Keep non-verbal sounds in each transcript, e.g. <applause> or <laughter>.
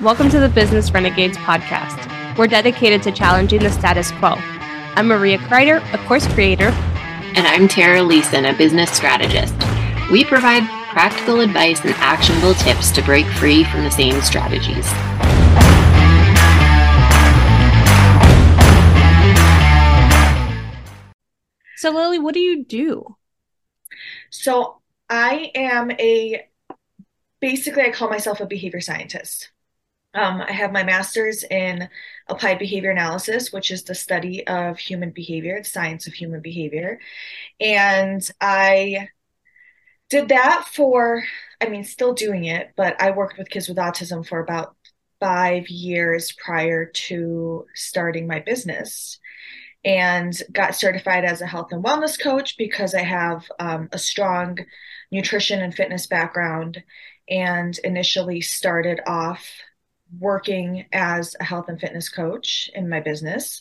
Welcome to the Business Renegades podcast. We're dedicated to challenging the status quo. I'm Maria Kreider, a course creator. And I'm Tara Leeson, a business strategist. We provide practical advice and actionable tips to break free from the same strategies. So, Lilly, what do you do? So, I am a basically, I call myself a behavior scientist. Um, I have my master's in applied behavior analysis, which is the study of human behavior, the science of human behavior. And I did that for, I mean, still doing it, but I worked with kids with autism for about five years prior to starting my business and got certified as a health and wellness coach because I have um, a strong nutrition and fitness background and initially started off working as a health and fitness coach in my business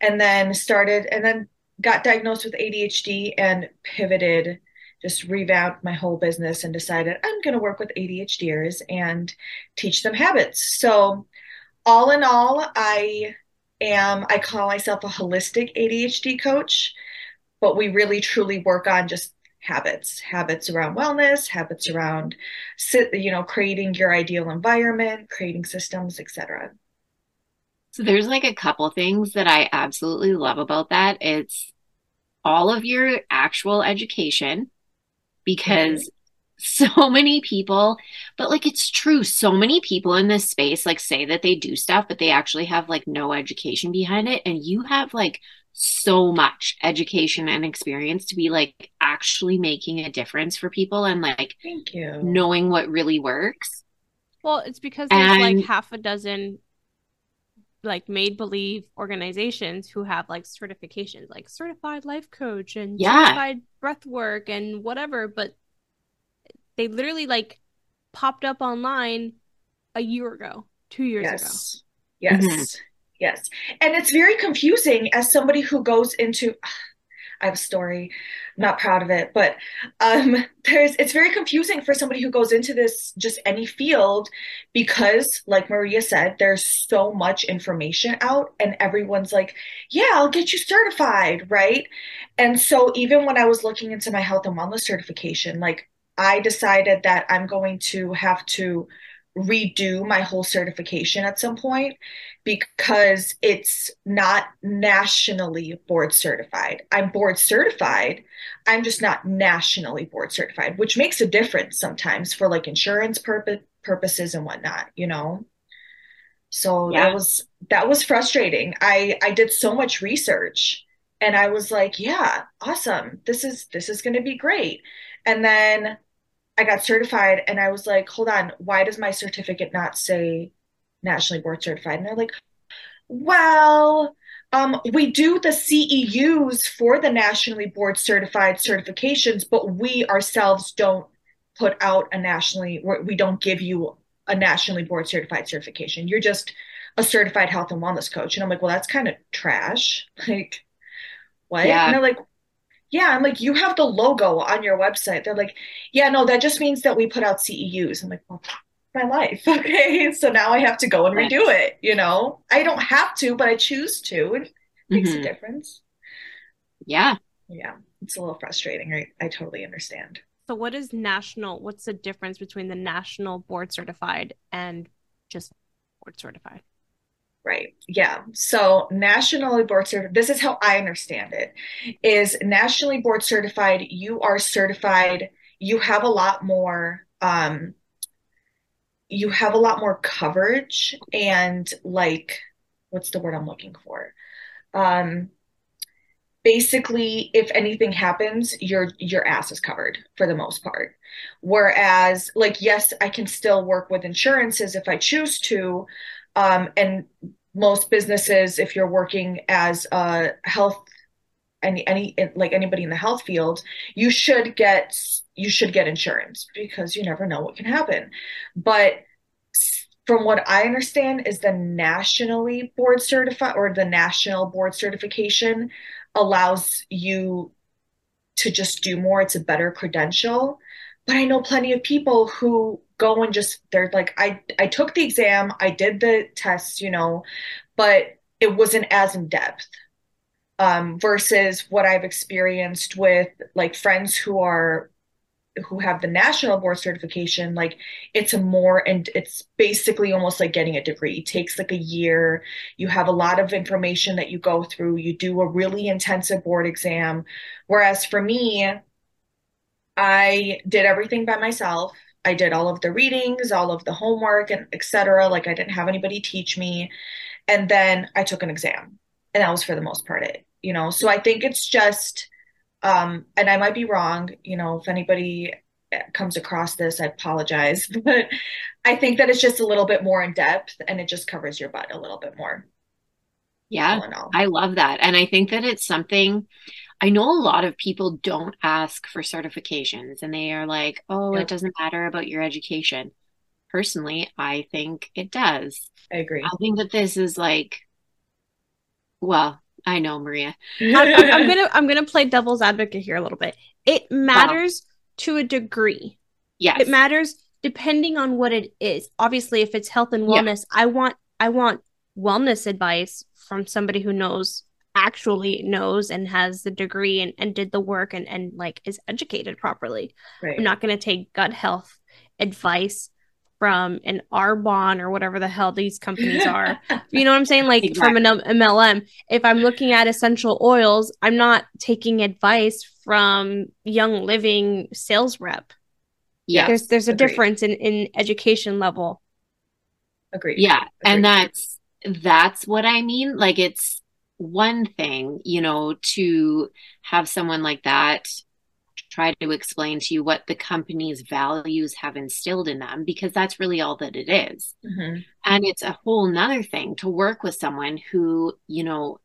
and then started and then got diagnosed with ADHD and pivoted just revamped my whole business and decided I'm going to work with ADHDers and teach them habits. So all in all, I am I call myself a holistic ADHD coach, but we really truly work on just habits habits around wellness habits around you know creating your ideal environment creating systems etc so there's like a couple things that i absolutely love about that. It's all of your actual education because mm-hmm. <laughs> so many people but like it's true. So many people in this space like say that they do stuff but they actually have like no education behind it. And you have like so much education and experience to be like actually making a difference for people and like thank you knowing what really works well it's because there's and, like half a dozen like made believe organizations who have like certifications like certified life coach and yeah. certified breath work and whatever but they literally like popped up online a year ago two years yes. ago yes mm-hmm. Yes. And it's very confusing as somebody who goes into <sighs> I have a story, not proud of it, but um, <laughs> there's it's very confusing for somebody who goes into this just any field because, like Maria said, there's so much information out, and everyone's like, "Yeah, I'll get you certified," right? And so even when I was looking into my health and wellness certification, like I decided that I'm going to have to redo my whole certification at some point because it's not nationally board certified. I'm board certified, I'm just not nationally board certified, which makes a difference sometimes for like insurance purpose purposes and whatnot, you know. So yeah. that was that was frustrating. I I did so much research and I was like, yeah, awesome. This is this is going to be great. And then I got certified and I was like, hold on, why does my certificate not say nationally board certified? And they're like, well, um, we do the CEUs for the nationally board certified certifications, but we ourselves don't put out a nationally, we don't give you a nationally board certified certification. You're just a certified health and wellness coach. And I'm like, well, that's kind of trash. <laughs> Like, what? Yeah. And they're like, yeah, I'm like, you have the logo on your website. They're like, yeah, no, that just means that we put out CEUs. I'm like, well, my life. <laughs> Okay. So now I have to go and redo it. You know, I don't have to, but I choose to. It makes mm-hmm. a difference. Yeah. Yeah. It's a little frustrating. I, I totally understand. So, what is national? What's the difference between the national board certified and just board certified? Right. Yeah. So nationally board certified, this is how I understand it, is nationally board certified, you are certified, you have a lot more um you have a lot more coverage and like what's the word I'm looking for? Um basically if anything happens, your your ass is covered for the most part. Whereas like yes, I can still work with insurances if I choose to, um, and most businesses, if you're working as a health any any like anybody in the health field, you should get you should get insurance because you never know what can happen. But from what I understand is the nationally board certified or the national board certification allows you to just do more. It's a better credential. But I know plenty of people who go and just they're like I I took the exam, I did the tests, you know, but it wasn't as in depth. Um, versus what I've experienced with like friends who are who have the national board certification like it's a more and it's basically almost like getting a degree. It takes like a year. You have a lot of information that you go through. You do a really intensive board exam. Whereas for me i did everything by myself i did all of the readings all of the homework and etc like i didn't have anybody teach me and then i took an exam and that was for the most part it you know so i think it's just um, and I might be wrong, you know, if anybody comes across this, I apologize, <laughs> but I think that it's just a little bit more in depth and it just covers your butt a little bit more. Yeah, I love that. And I think that it's something I know a lot of people don't ask for certifications and they are like, oh, it doesn't matter about your education. Personally, I think it does. I agree. I think that this is like, well, I know, Maria. <laughs> I'm, I'm, gonna I'm gonna play devil's advocate here a little bit. It matters wow. to a degree. Yes, it matters depending on what it is. Obviously, if it's health and wellness, yeah. I want I want wellness advice from somebody who knows actually knows and has the degree and, and did the work and, and like is educated properly. Right. I'm not going to take gut health advice from an Arbonne or whatever the hell these companies <laughs> are. you know what I'm saying? Like exactly. from an MLM. If I'm looking at essential oils, I'm not taking advice from Young Living sales rep. Yeah. There's there's a Agreed. difference in in education level. Agreed. Yeah. Agreed. And that's that's what I mean. Like it's one thing, you know, to have someone like that try to explain to you what the company's values have instilled in them because that's really all that it is. Mm-hmm. and it's a whole nother thing to work with someone who you know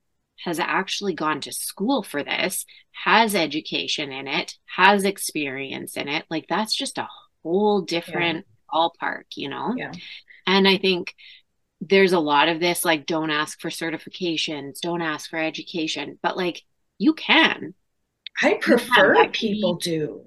has actually gone to school for this has education in it has experience in it like that's just a whole different yeah. ballpark you know yeah. and i think there's a lot of this like don't ask for certifications don't ask for education but like you can I prefer yeah, people do.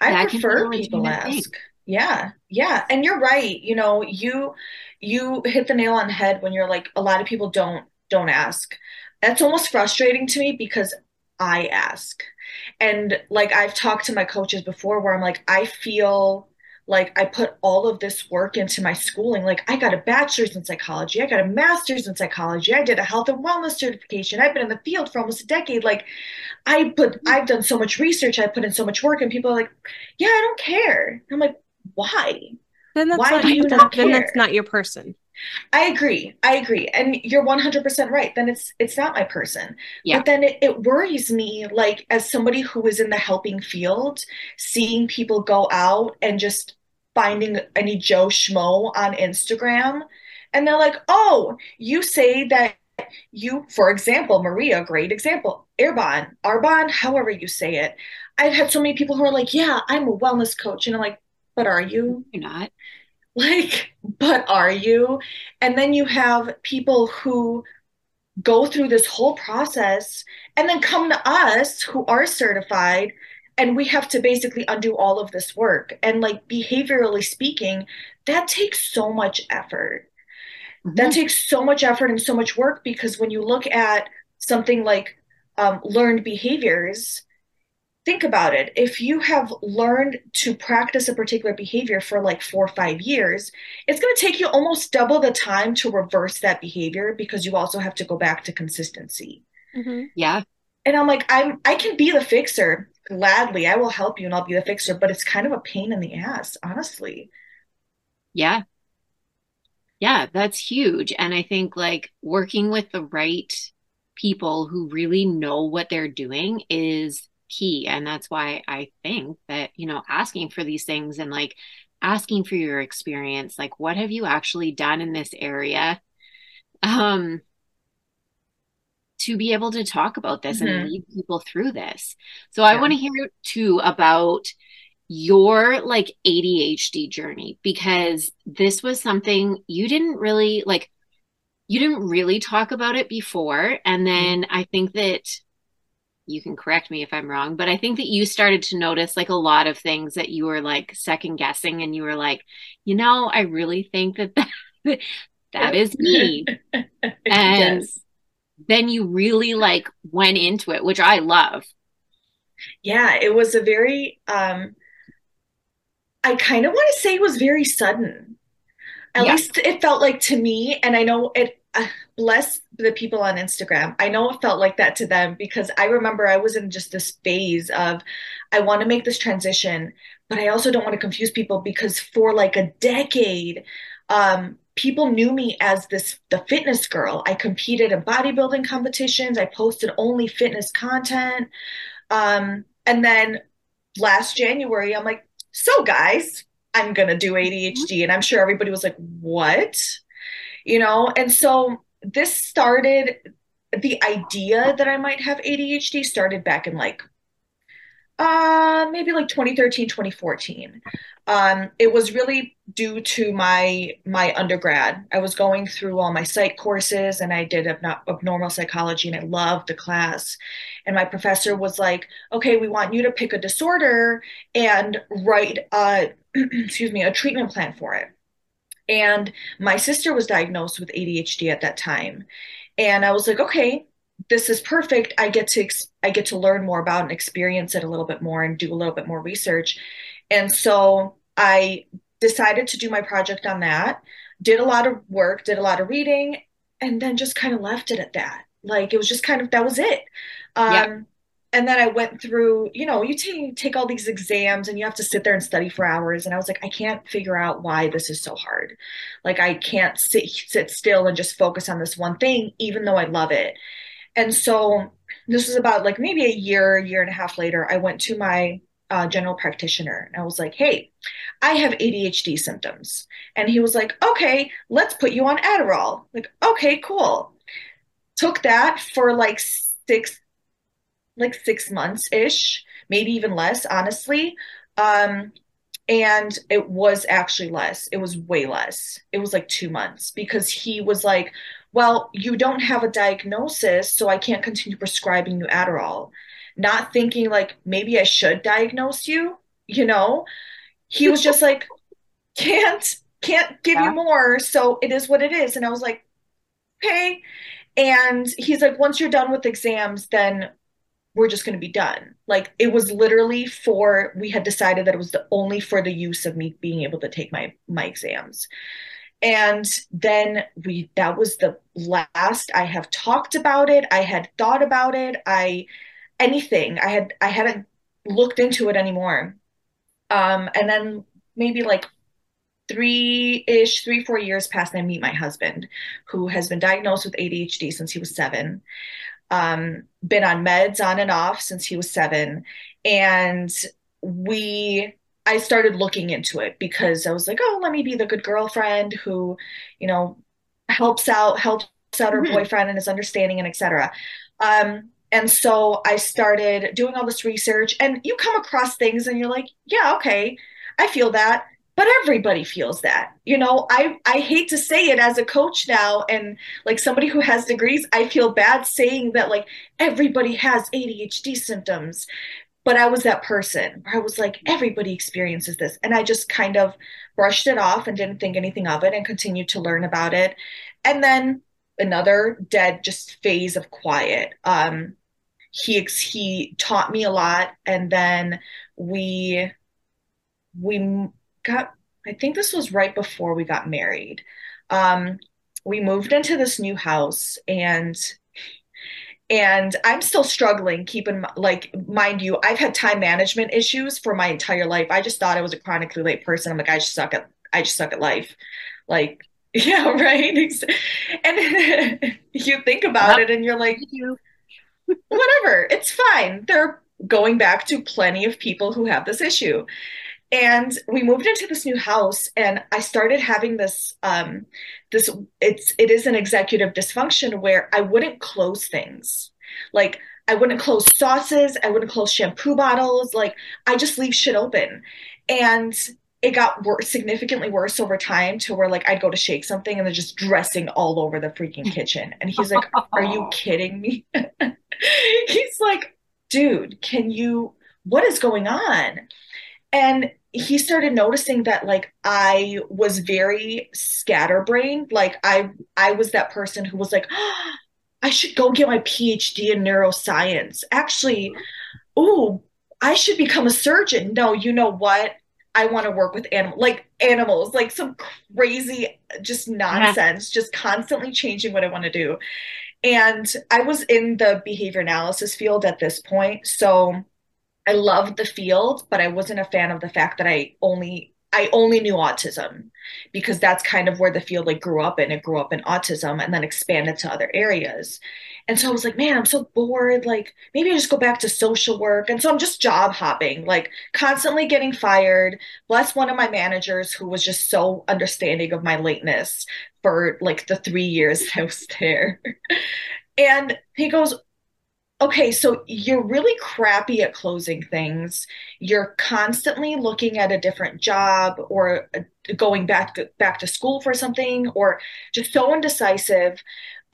I prefer people ask. Thing. Yeah. Yeah. And you're right. You know, you you hit the nail on the head when you're like a lot of people don't don't ask. That's almost frustrating to me because I ask. And like I've talked to my coaches before where I'm like I feel like I put all of this work into my schooling. Like I got a bachelor's in psychology, I got a master's in psychology, I did a health and wellness certification. I've been in the field for almost a decade. Like I put I've done so much research, I put in so much work, and people are like, Yeah, I don't care. I'm like, why? Then that's why not, do you not care? Then that's not your person. I agree. I agree. And you're 100% right. Then it's it's not my person. Yeah. But then it, it worries me like as somebody who is in the helping field, seeing people go out and just finding any Joe Schmo on Instagram and they're like, "Oh, you say that you, for example, Maria, great example, Arbonne, Arbon, however you say it. I've had so many people who are like, yeah, I'm a wellness coach. And I'm like, but are you? You're not. <laughs> Like, but are you? And then you have people who go through this whole process and then come to us who are certified and we have to basically undo all of this work and like behaviorally speaking that takes so much effort mm-hmm. that takes so much effort and so much work because when you look at something like um, learned behaviors think about it. If you have learned to practice a particular behavior for like four or five years it's going to take you almost double the time to reverse that behavior because you also have to go back to consistency. Mm-hmm. yeah. And i'm like i'm i can be the fixer gladly. I will help you and i'll be the fixer but it's kind of a pain in the ass honestly. Yeah. Yeah that's huge. And i think like working with the right people who really know what they're doing is key and that's why i think that you know asking for these things and like asking for your experience like what have you actually done in this area um to be able to talk about this mm-hmm. and lead people through this so yeah. i want to hear too about your like ADHD journey because this was something you didn't really like you didn't really talk about it before and mm-hmm. then I think that you can correct me if I'm wrong, but I think that you started to notice like a lot of things that you were like second guessing and you were like, you know, I really think that that, <laughs> that is <laughs> me. <laughs> And yes. then you really like went into it, which I love. Yeah, it was a very um I kind of want to say it was very sudden. At yeah. least it felt like to me and I know it <sighs> bless the people on Instagram. I know it felt like that to them because I remember I was in just this phase of I want to make this transition, but I also don't want to confuse people because for like a decade, um, people knew me as this the fitness girl. I competed in bodybuilding competitions. I posted only fitness content. Um, and then last January, I'm like, so guys, I'm gonna do ADHD. And I'm sure everybody was like, what? You know, and so this started the idea that I might have ADHD started back in like uh maybe like 2013 2014 um it was really due to my my undergrad. I was going through all my psych courses and i did abnormal psychology and i loved the class. And my professor was like okay we want you to pick a disorder and write a <clears throat> excuse me a treatment plan for it and my sister was diagnosed with ADHD at that time. And I was like, okay, this is perfect. I get to I get to learn more about and experience it a little bit more and do a little bit more research. And so I decided to do my project on that. Did a lot of work, did a lot of reading, and then just kind of left it at that. Like it was just kind of that was it. Um, yeah and then I went through, you know, you take take all these exams and you have to sit there and study for hours. And I was like, I can't figure out why this is so hard. Like I can't sit sit still and just focus on this one thing, even though I love it. And so this was about like maybe a year, year and a half later. I went to my uh, general practitioner and I was like, Hey, I have ADHD symptoms. And he was like, Okay, let's put you on Adderall. Like, okay, cool. Took that for like six like six months ish, maybe even less, honestly. Um, and it was actually less. It was way less. It was like two months because he was like, Well, you don't have a diagnosis, so I can't continue prescribing you Adderall. Not thinking like maybe I should diagnose you, you know? He was just like, <laughs> Can't, can't give yeah. you more. So it is what it is. And I was like, Okay. And he's like, Once you're done with exams, then we're just going to be done. Like it was literally for we had decided that it was the only for the use of me being able to take my my exams. And then we that was the last I have talked about it. I had thought about it. I anything. I had I hadn't looked into it anymore. Um and then maybe like three ish, three, four years past, and I meet my husband, who has been diagnosed with ADHD since he was seven um, been on meds on and off since he was seven. And we, I started looking into it because I was like, oh, let me be the good girlfriend who, you know, helps out, helps out her mm-hmm. boyfriend and is understanding and etc. Um, and so I started doing all this research, and you come across things and you're like, yeah, okay, I feel that but everybody feels that you know? I i hate to say it as a coach now and like somebody who has degrees i feel bad saying that like everybody has adhd symptoms. But i was that person where i was like everybody experiences this. And i just kind of brushed it off and didn't think anything of it and continued to learn about it. And then another dead just phase of quiet. Um he he taught me a lot. And then we we got I think this was right before we got married. Um, we moved into this new house and and I'm still struggling keeping like mind you I've had time management issues for my entire life. I just thought I was a chronically late person. I'm like I just suck at I just suck at life. Like <laughs> yeah, right. And <laughs> you think about it and you're like whatever, it's fine. They're going back to plenty of people who have this issue and we moved into this new house and i started having this um this it's it is an executive dysfunction where i wouldn't close things like i wouldn't close sauces i wouldn't close shampoo bottles like i just leave shit open and it got worse, significantly worse over time to where like I'd go to shake something and they're just dressing all over the freaking kitchen. And he's like, Are you <laughs> kidding me? <laughs> he's like, dude, can you, what is going on? And he started noticing that like I was very scatterbrained. Like I I was that person who was like, oh, <gasps> I should go get my PhD in neuroscience. Actually, oh, I should become a surgeon. No, you know what? I want to work with animals, like animals, like some crazy, just nonsense, just constantly changing what I want to do. And I was in the behavior analysis field at this point. So I loved the field, but I wasn't a fan of the fact that I only I only knew autism because that's kind of where the field like grew up in. It grew up in autism and then expanded to other areas. And so I was like, man, I'm so bored. Like maybe I just go back to social work. And so I'm just job hopping, like constantly getting fired. Bless one of my managers who was just so understanding of my lateness for like the three years <laughs> I was there. and he goes, okay, so you're really crappy at closing things. You're constantly looking at a different job or uh, going back to, back to school for something or just so indecisive.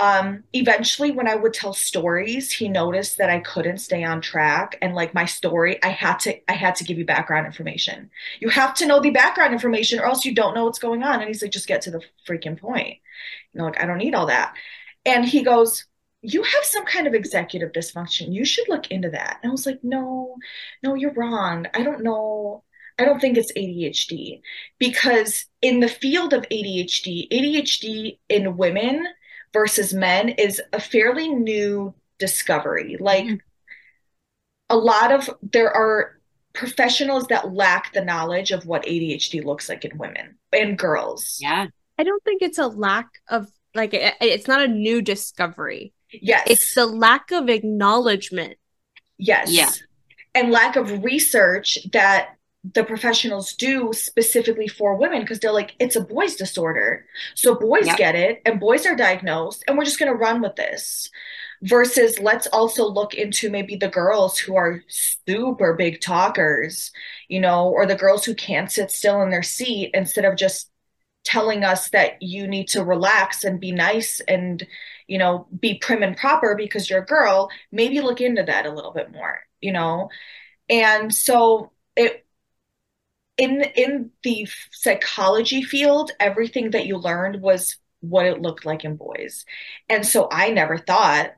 Um, eventually when I would tell stories, he noticed that I couldn't stay on track and like my story, I had to I had to give you background information. You have to know the background information or else you don't know what's going on. And he's like, just get to the freaking point. You know, like I don't need all that. And he goes, you have some kind of executive dysfunction. You should look into that. And I was like, no, no, you're wrong. I don't know. I don't think it's ADHD because in the field of ADHD, ADHD in women versus men is a fairly new discovery. Like mm-hmm. a lot of there are professionals that lack the knowledge of what ADHD looks like in women and girls. Yeah. I don't think it's a lack of like it, it's not a new discovery. Yes. It's the lack of acknowledgement. Yes. Yeah. And lack of research that the professionals do specifically for women because they're like, it's a boys' disorder. So boys yep. get it and boys are diagnosed, and we're just going to run with this. Versus, let's also look into maybe the girls who are super big talkers, you know, or the girls who can't sit still in their seat instead of just telling us that you need to relax and be nice and you know, be prim and proper because you're a girl, maybe look into that a little bit more, you know? And so it in in the psychology field, everything that you learned was what it looked like in boys. And so I never thought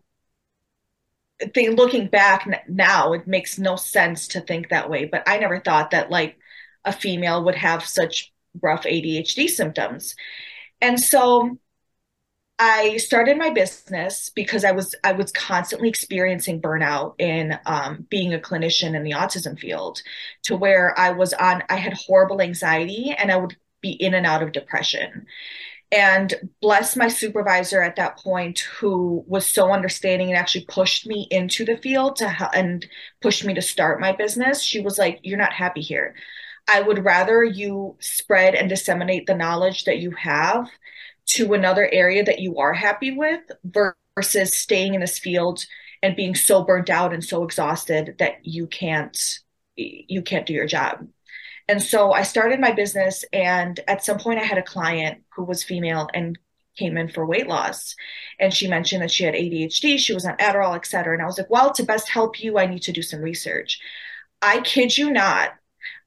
think looking back now it makes no sense to think that way, but I never thought that like a female would have such rough ADHD symptoms. And so I started my business because I was I was constantly experiencing burnout in um, being a clinician in the autism field, to where I was on I had horrible anxiety and I would be in and out of depression. And bless my supervisor at that point, who was so understanding and actually pushed me into the field to help and pushed me to start my business. She was like, "You're not happy here. I would rather you spread and disseminate the knowledge that you have." To another area that you are happy with versus staying in this field and being so burnt out and so exhausted that you can't you can't do your job. And so I started my business and at some point I had a client who was female and came in for weight loss and she mentioned that she had ADHD, she was on Adderall, et cetera. And I was like, well, to best help you, I need to do some research. I kid you not,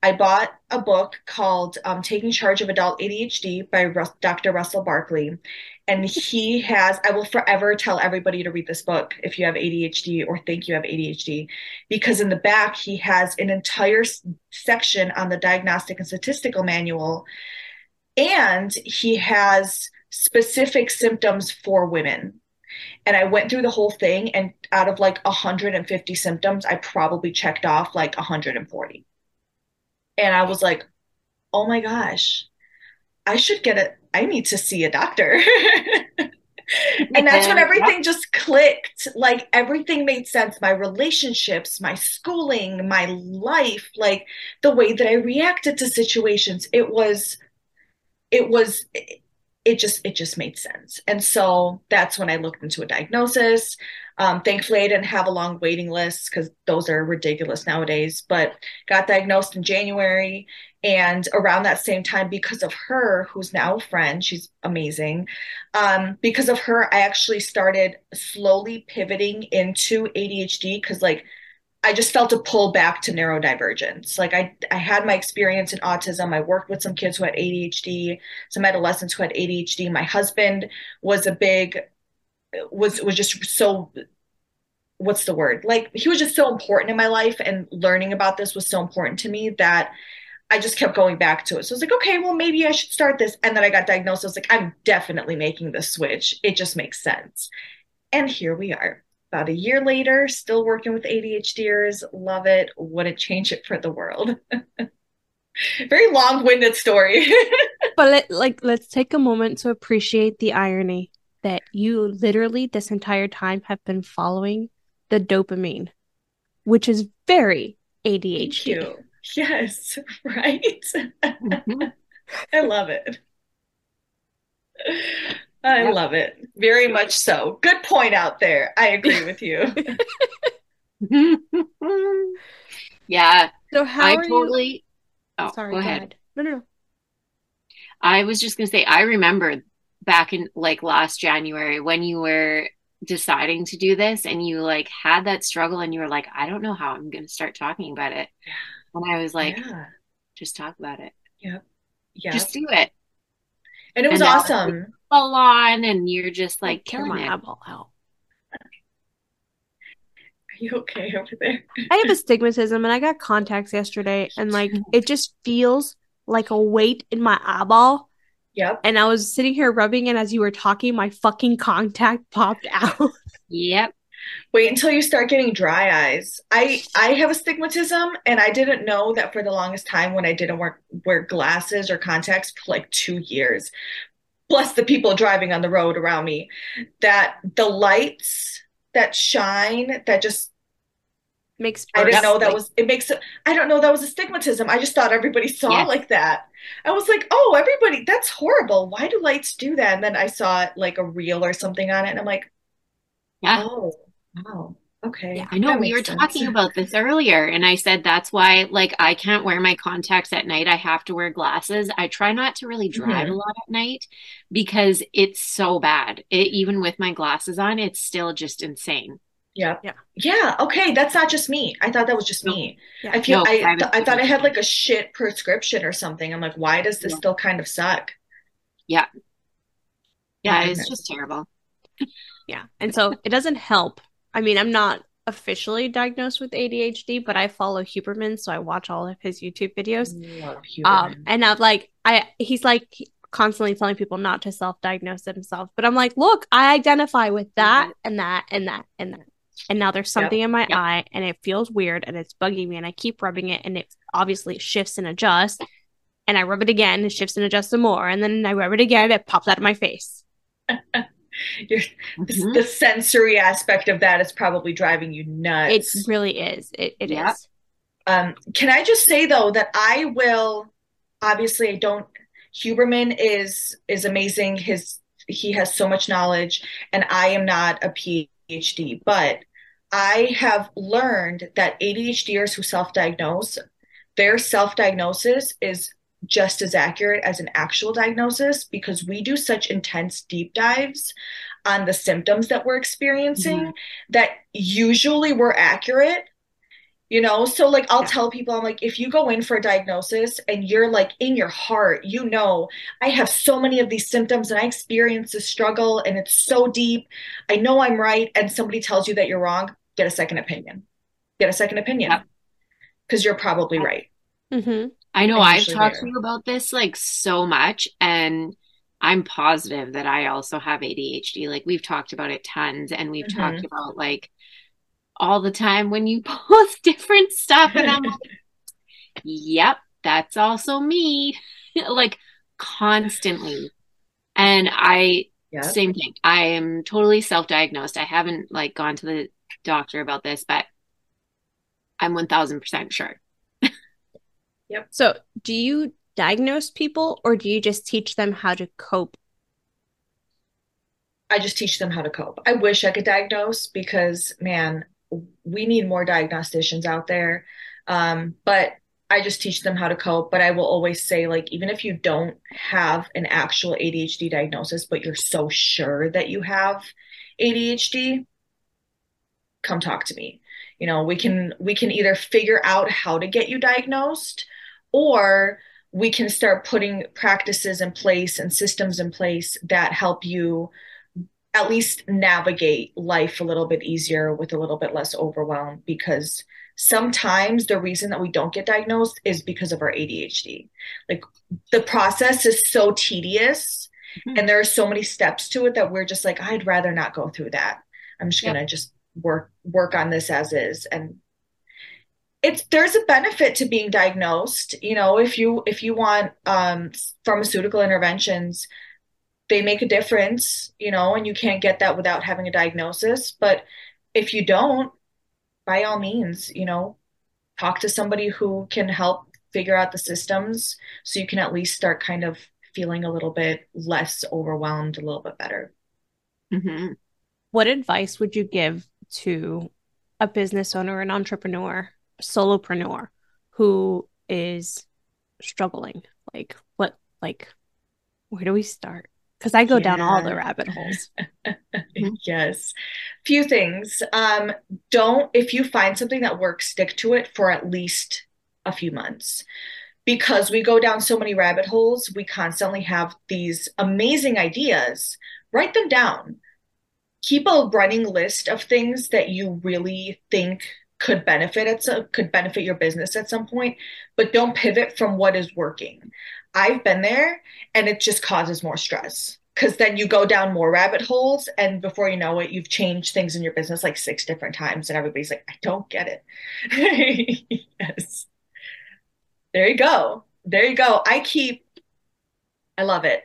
I bought a book called um, Taking Charge of Adult ADHD by Rus- Dr. Russell Barkley. And he has, I will forever tell everybody to read this book if you have ADHD or think you have ADHD, because in the back, he has an entire s- section on the diagnostic and statistical manual. And he has specific symptoms for women. And I went through the whole thing, and out of like 150 symptoms, I probably checked off like 140 and I was like, oh my gosh, I should get it. I need to see a doctor. <laughs> and that's when everything just clicked. Like everything made sense. My relationships, my schooling, my life, like the way that I reacted to situations. It was, it was, it just, it just made sense. And so that's when I looked into a diagnosis. Um, thankfully, I didn't have a long waiting list because those are ridiculous nowadays, but got diagnosed in January. And around that same time, because of her, who's now a friend, she's amazing. Um, because of her, I actually started slowly pivoting into ADHD because, like, I just felt a pull back to neurodivergence. Like I, I had my experience in autism. I worked with some kids who had ADHD, some adolescents who had ADHD. My husband was a big, was was just so. What's the word? Like he was just so important in my life, and learning about this was so important to me that I just kept going back to it. So I was like, okay, well maybe I should start this. And then I got diagnosed. I was like, I'm definitely making the switch. It just makes sense. And here we are about a year later, still working with ADHDers. Love it. Wouldn't change it for the world. <laughs> Very long-winded story. <laughs> but let, like, let's take a moment to appreciate the irony that you literally this entire time have been following the dopamine, which is very ADHD. Yes, <laughs> right. Mm-hmm. I love it. I yep. love it. Very much so. Good point out there. I agree with you. <laughs> yeah. So how I totally you... Oh, sorry, go, go ahead. ahead. No, no, no. I was just gonna say I remember back in like last January when you were deciding to do this and you like had that struggle and you were like, I don't know how I'm gonna start talking about it. And I was like, yeah. just talk about it. Yeah. Yeah. Just do it. And it was and awesome full on and you're just like I'm killing my eyeball out. Are you okay over there? I have astigmatism and I got contacts yesterday and like <laughs> it just feels like a weight in my eyeball. Yep. And I was sitting here rubbing it as you were talking, my fucking contact <laughs> popped out. Yep. Wait until you start getting dry eyes. I I have astigmatism and I didn't know that for the longest time when I didn't wear wear glasses or contacts for like 2 years plus the people driving on the road around me, that the lights that shine that just makes I didn't know that was it makes I don't know that was astigmatism. I just thought everybody saw yes. like that. I was like, oh, everybody, that's horrible. Why do lights do that? And then I saw like a reel or something on it, and I'm like, yeah. oh, wow. Okay. Yeah, I know we were sense. talking about this earlier, and I said that's why, like, I can't wear my contacts at night. I have to wear glasses. I try not to really drive mm-hmm. a lot at night because it's so bad. It, even with my glasses on, it's still just insane. Yeah. Yeah. Yeah. Okay. That's not just me. I thought that was just me. Yeah. I feel no, I, th- I thought I had like a shit prescription or something. I'm like, why does this yeah. still kind of suck? Yeah. Yeah. it's just terrible. yeah. And so it doesn't help I mean, I'm not officially diagnosed with ADHD, but I follow Huberman, so I watch all of his YouTube videos. Um, and I'm like, I he's like constantly telling people not to self-diagnose themselves, but I'm like, look, I identify with that mm-hmm. and that and that and that. And now there's something yep. in my yep. eye and it feels weird and it's bugging me and I keep rubbing it and it obviously shifts and adjusts. And I rub it again, it shifts and adjusts some more. And then I rub it again, it pops out of my face. <laughs> mm-hmm. the sensory aspect of that is probably driving you nuts. It really is. It, it yeah. is. Um, can I just say though that I will obviously I don't Huberman is is amazing. His he has so much knowledge and I am not a PhD, but I have learned that ADHDers who self-diagnose, their self-diagnosis is just as accurate as an actual diagnosis because we do such intense deep dives on the symptoms that we're experiencing mm-hmm. that usually we're accurate you know so like i'll yeah. tell people i'm like if you go in for a diagnosis and you're like in your heart you know i have so many of these symptoms and i experience this struggle and it's so deep i know i'm right and somebody tells you that you're wrong get a second opinion get a second opinion because yeah. you're probably right mm-hmm. I know I've talked there. to you about this like so much, and I'm positive that I also have ADHD. Like we've talked about it tons, and we've mm-hmm. talked about like all the time when you <laughs> post different stuff, and I'm like, <laughs> yep, that's also me, <laughs> like constantly. And I, yep. same thing. I am totally self diagnosed. I haven't like gone to the doctor about this, but I'm 1000% sure. Yep. So, do you diagnose people or do you just teach them how to cope? I just teach them how to cope. I wish I could diagnose because, man, we need more diagnosticians out there. Um, but I just teach them how to cope. But I will always say, like, even if you don't have an actual ADHD diagnosis, but you're so sure that you have ADHD, come talk to me you know we can we can either figure out how to get you diagnosed or we can start putting practices in place and systems in place that help you at least navigate life a little bit easier with a little bit less overwhelm because sometimes the reason that we don't get diagnosed is because of our ADHD. Like the process is so tedious mm-hmm. and there are so many steps to it that we're just like I'd rather not go through that. I'm just going to just work work on this as is and it's there's a benefit to being diagnosed you know if you if you want um, pharmaceutical interventions they make a difference you know and you can't get that without having a diagnosis but if you don't by all means you know talk to somebody who can help figure out the systems so you can at least start kind of feeling a little bit less overwhelmed a little bit better mm-hmm. what advice would you give to a business owner, an entrepreneur, solopreneur who is struggling? Like, what, like, where do we start? Because I go yeah. down all the rabbit holes. <laughs> yes. Few things. Um, don't, if you find something that works, stick to it for at least a few months because we go down so many rabbit holes, we constantly have these amazing ideas. Write them down keep a running list of things that you really think could benefit at some, could benefit your business at some point, but don't pivot from what is working. I've been there and it just causes more stress. Because then you go down more rabbit holes and before you know it you've changed things in your business like six different times and everybody's like i don't get it. <laughs> Yes. There you go. There you go. I keep i love it.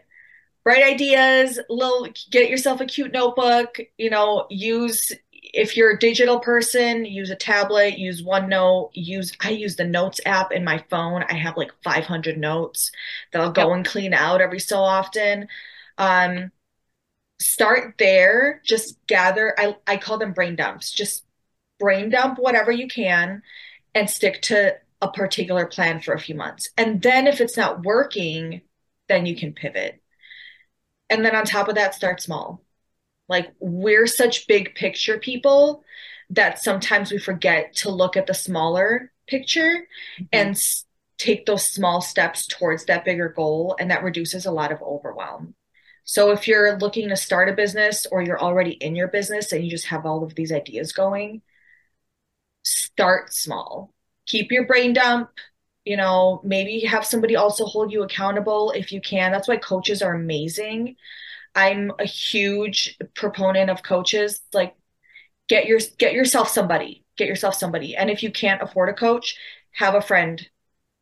Bright ideas little get yourself a cute notebook you know use if you're a digital person use a tablet use onenote use i use the notes app in my phone. I have like 500 notes that i'll go yep. and clean out every so often. Um start there. Just gather i i call them brain dumps. Just brain dump whatever you can and stick to a particular plan for a few months. And then if it's not working then you can pivot. And then on top of that, start small. Like we're such big picture people that sometimes we forget to look at the smaller picture mm-hmm. and s- take those small steps towards that bigger goal. And that reduces a lot of overwhelm. So if you're looking to start a business or you're already in your business and you just have all of these ideas going, start small. Keep your brain dump, you know maybe have somebody also hold you accountable if you can that's why coaches are amazing i'm a huge proponent of coaches like get your get yourself somebody get yourself somebody. And if you can't afford a coach have a friend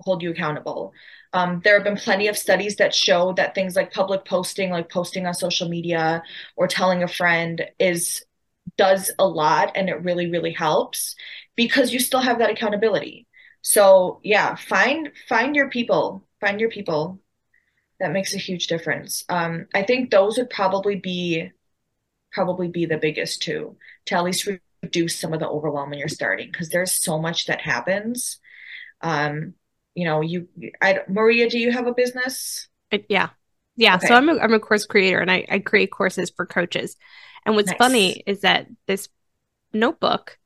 hold you accountable. Um, there have been plenty of studies that show that things like public posting like posting on social media or telling a friend is does a lot and it really really helps because you still have that accountability. So yeah find find your people find your people that makes a huge difference um, i think those would probably be probably be the biggest two to at least reduce some of the overwhelm when you're starting because there's so much that happens um, you know you I, maria do you have a business yeah yeah okay. so i'm a, I'm a course creator and I, I create courses for coaches and what's nice. funny is that this notebook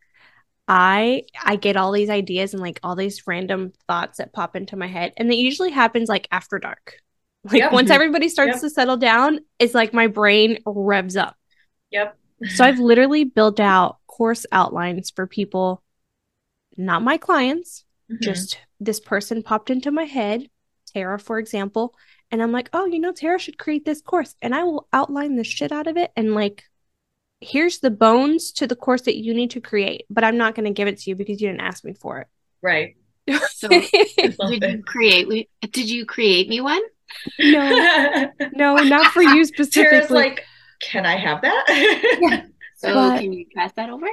I I get all these ideas and like all these random thoughts that pop into my head and it usually happens like after dark. Like yep. once everybody <laughs> starts yep. to settle down, it's like my brain revs up. Yep. so I've literally built out course outlines for people not my clients, mm-hmm. just this person popped into my head, Tara for example, and I'm like, "Oh, you know Tara should create this course." And I will outline the shit out of it and like here's the bones to the course that you need to create, but I'm not going to give it to you because you didn't ask me for it. Right. <laughs> So did you create did you create me one? No. No, not for you <laughs> specifically. Tara's like, can I have that? yeah. <laughs> So but, can you pass that over?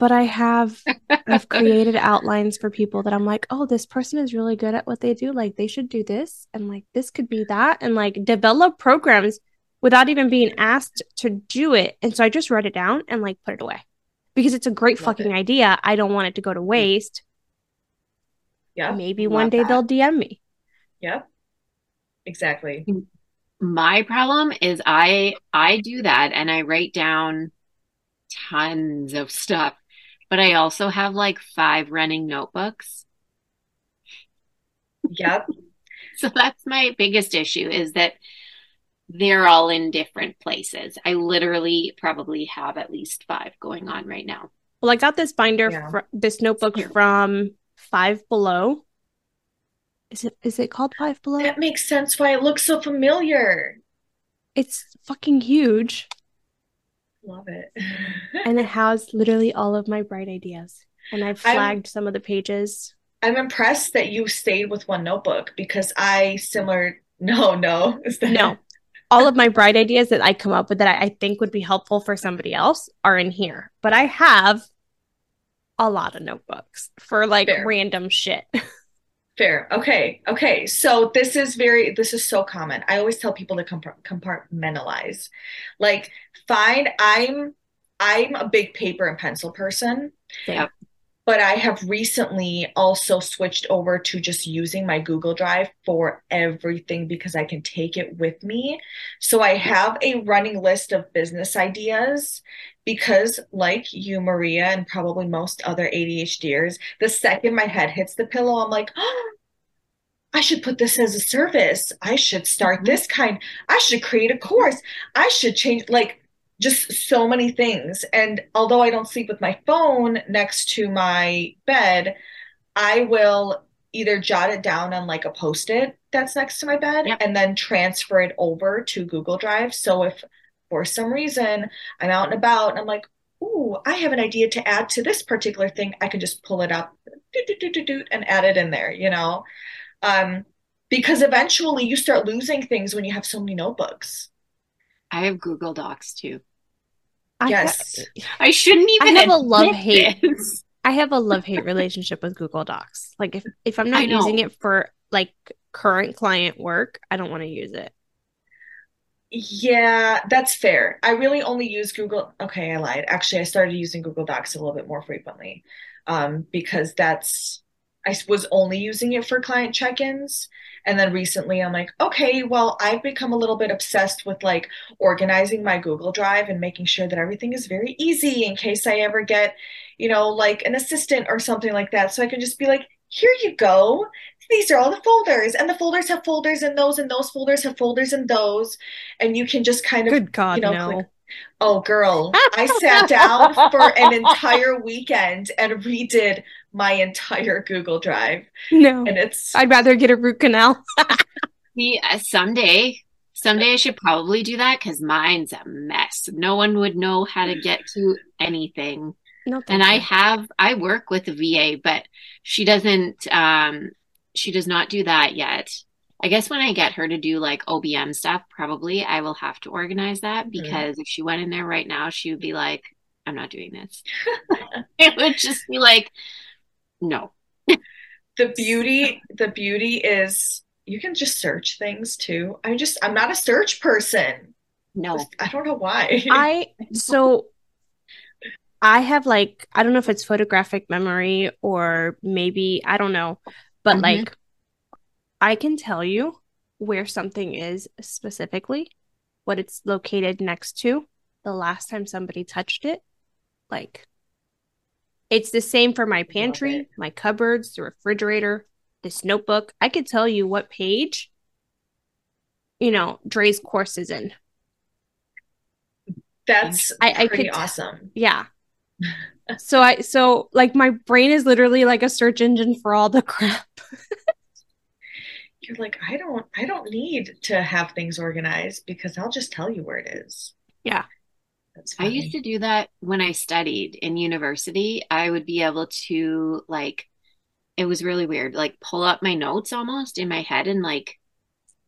but I have I've <laughs> created outlines for people that I'm like, oh, this person is really good at what they do. Like they should do this and like this could be that and like develop programs without even being asked to do it. And so I just wrote it down and like put it away because it's a great Love fucking it. idea. I don't want it to go to mm. waste. Yeah. Maybe one day that. they'll DM me. Yep. Exactly. My problem is I I do that and I write down tons of stuff but I also have like five running notebooks. Yep. <laughs> so that's my biggest issue is that they're all in different places. I literally probably have at least five going on right now. Well, I got this binder, yeah. fr- this notebook from Five Below. Is it is it called Five Below? That makes sense why it looks so familiar. It's fucking huge. Love it. <laughs> and it has literally all of my bright ideas. And I've flagged I'm, some of the pages. I'm impressed that you stayed with one notebook because I similar <laughs> no, no. no. All of my bright ideas that I come up with that I, I think would be helpful for somebody else are in here. But I have a lot of notebooks for like Fair. random shit. <laughs> Fair. Okay. Okay. So this is very, this is so common. I always tell people to compartmentalize. Like, fine, I'm, I'm a big paper and pencil person. Yeah. But I have recently also switched over to just using my Google Drive for everything because I can take it with me. So I have a running list of business ideas because like you maria and probably most other adhders the second my head hits the pillow i'm like oh, i should put this as a service. I should start mm-hmm. this kind. I should create a course. I should change like just so many things. And although i don't sleep with my phone next to my bed i will either jot it down on like a post-it that's next to my bed yep. and then transfer it over to google drive. So if for some reason I'm out and about and I'm like, ooh, I have an idea to add to this particular thing. I can just pull it up and add it in there, you know? Um, because eventually you start losing things when you have so many notebooks. I have Google Docs too. I yes. I shouldn't even I have a love hate. I have a love hate relationship with Google Docs. Like if, if I'm not using it for like current client work, I don't want to use it. Yeah, that's fair. I really only use Google. Okay, I lied. Actually, I started using Google Docs a little bit more frequently um, because that's, I was only using it for client check ins. And then recently I'm like, okay, well, I've become a little bit obsessed with like organizing my Google Drive and making sure that everything is very easy in case I ever get, you know, like an assistant or something like that. So I can just be like, here you go these are all the folders and the folders have folders in those and those folders have folders in those and you can just kind of good god you know no. click. oh girl i sat <laughs> down for an entire weekend and redid my entire google drive. No. And it's i'd rather get a root canal. <laughs> See, uh, someday someday i should probably do that because mine's a mess. No one would know how to get to anything. No, and I have I work with a VA, but she doesn't um she does not do that yet. I guess when I get her to do like OBM stuff, probably I will have to organize that mm-hmm. because mm-hmm. if she went in there right now, she would be like, I'm not doing this. <laughs> <laughs> it would just be like, no. the beauty, the beauty is you can just search things too. I'm just, I'm not a search person. No. I don't know why. I, so I have like, I don't know if it's photographic memory or maybe, I don't know, but mm-hmm. like I can tell you where something is specifically, what it's located next to, the last time somebody touched it. Like it's the same for my pantry, my cupboards, the refrigerator, this notebook. I could tell you what page, you know, Dre's course is in. That's I, I could awesome. Yeah. <laughs> so I so like my brain is literally like a search engine for all the <laughs> crap. You're like, I don't I don't need to have things organized because I'll just tell you where it is. Yeah. I used to do that when I studied in university. I would be able to like it was really weird, like pull up my notes almost in my head and like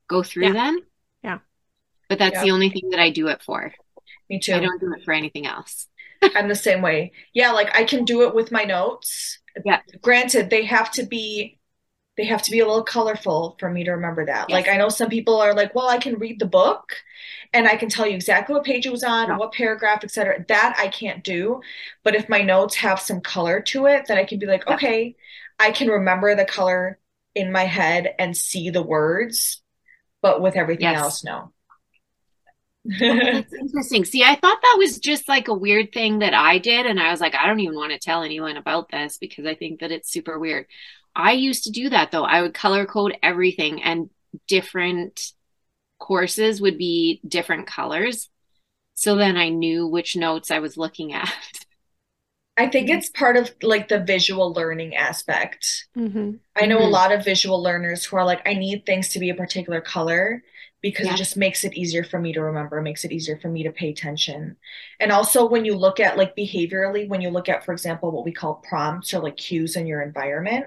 go through yeah. them. Yeah. But that's yeah. the only thing that I do it for. Me too. I don't do it for anything else. I'm the same way. Yeah, like I can do it with my notes. Yeah. Granted, they have to be they have to be a little colorful for me to remember that. Yes. Like I know some people are like, well, I can read the book and I can tell you exactly what page it was on, no. what paragraph, etc. That I can't do. But if my notes have some color to it, then I can be like, yeah. okay, I can remember the color in my head and see the words, but with everything yes. else, no. Oh, <laughs> that's interesting. See, I thought that was just like a weird thing that I did. And I was like, I don't even want to tell anyone about this because I think that it's super weird. I used to do that though. I would color code everything and different courses would be different colors. So then I knew which notes I was looking at. <laughs> I think mm-hmm. it's part of like the visual learning aspect. Mm-hmm. I know mm-hmm. a lot of visual learners who are like, I need things to be a particular color because yeah. it just makes it easier for me to remember, makes it easier for me to pay attention. And also, when you look at like behaviorally, when you look at, for example, what we call prompts or like cues in your environment,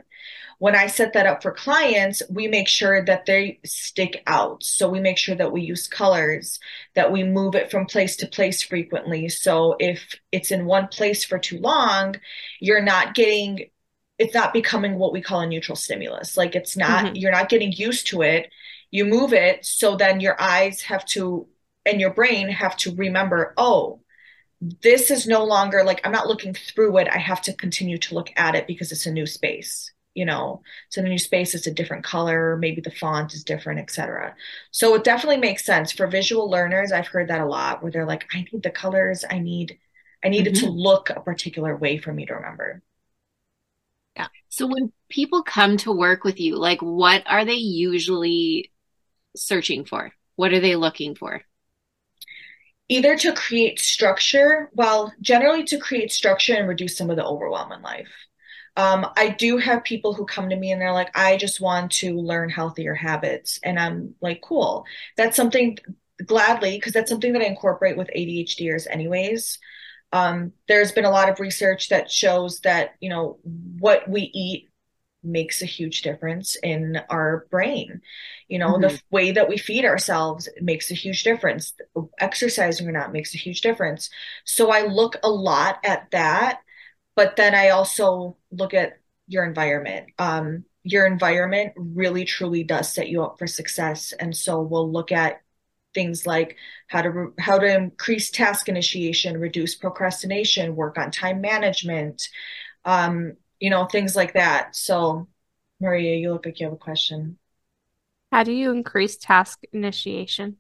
when I set that up for clients, we make sure that they stick out. So we make sure that we use colors, that we move it from place to place frequently. So if it's in one place for too long, you're not getting it's not becoming what we call a neutral stimulus. Like it's not, mm-hmm. you're not getting used to it you move it so then your eyes have to and your brain have to remember oh this is no longer like i'm not looking through it i have to continue to look at it because it's a new space you know it's a new space it's a different color maybe the font is different etc so it definitely makes sense for visual learners i've heard that a lot where they're like i need the colors i need i need mm-hmm. it to mm-hmm. look a particular way for me to remember yeah so when people come to work with you like what are they usually searching for? What are they looking for? Either to create structure, well, generally to create structure and reduce some of the overwhelm in life. Um, I do have people who come to me and they're like, I just want to learn healthier habits. And I'm like, cool. That's something gladly, because that's something that I incorporate with ADHDers, anyways. Um, there's been a lot of research that shows that, you know, what we eat makes a huge difference in our brain. You know, mm-hmm. the way that we feed ourselves makes a huge difference. Exercising or not makes a huge difference. So I look a lot at that, but then I also look at your environment. Um, your environment really truly does set you up for success. And so we'll look at things like how to how to increase task initiation, reduce procrastination, work on time management, um, you know, things like that. So, Maria, you look like you have a question. How do you increase task initiation?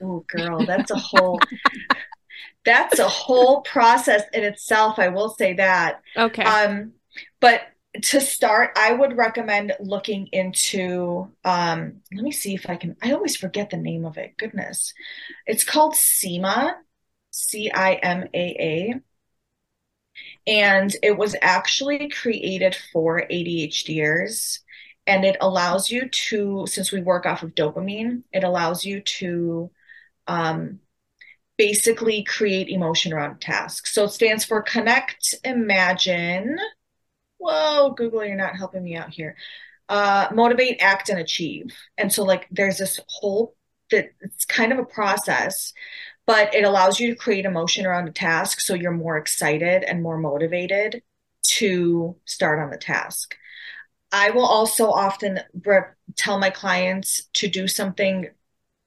Oh, girl, that's a whole that's a whole <laughs> process in itself. I will say that. Okay. Um, but to start, I would recommend looking into. Um, let me see if I can. I always forget the name of it. Goodness, it's called CIMAA, C I M A A and it was actually created for ADHDers. And it allows you to, since we work off of dopamine, it allows you to um, basically create emotion around tasks. So it stands for Connect, Imagine. Whoa, Google, you're not helping me out here. Uh, motivate, act, and achieve. And so, like, there's this whole that it's kind of a process but it allows you to create emotion around a task so you're more excited and more motivated to start on the task. I will also often re- tell my clients to do something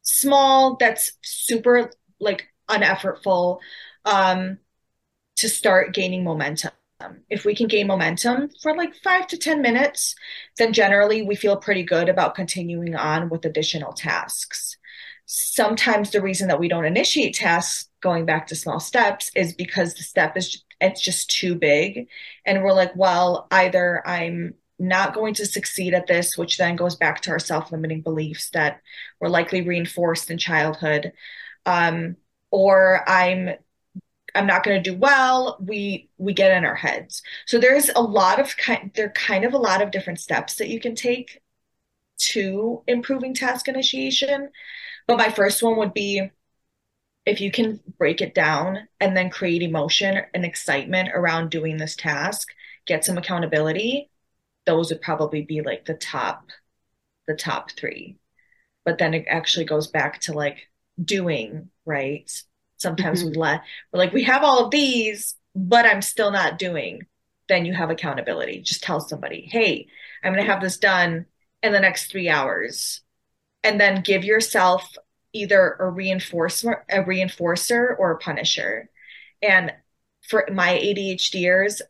small that's super like uneffortful um, to start gaining momentum. If we can gain momentum for like five to 10 minutes, then generally we feel pretty good about continuing on with additional tasks sometimes the reason that we don't initiate tasks going back to small steps is because the step is it's just too big and we're like well either i'm not going to succeed at this which then goes back to our self-limiting beliefs that were likely reinforced in childhood um, or i'm i'm not going to do well we we get in our heads so there's a lot of kind there are kind of a lot of different steps that you can take to improving task initiation but my first one would be if you can break it down and then create emotion and excitement around doing this task, get some accountability, those would probably be like the top the top 3. But then it actually goes back to like doing, right? Sometimes mm-hmm. we let we're like we have all of these, but I'm still not doing. Then you have accountability. Just tell somebody, "Hey, I'm going to have this done in the next 3 hours." and then give yourself either a reinforcer a reinforcer or a punisher and for my adhders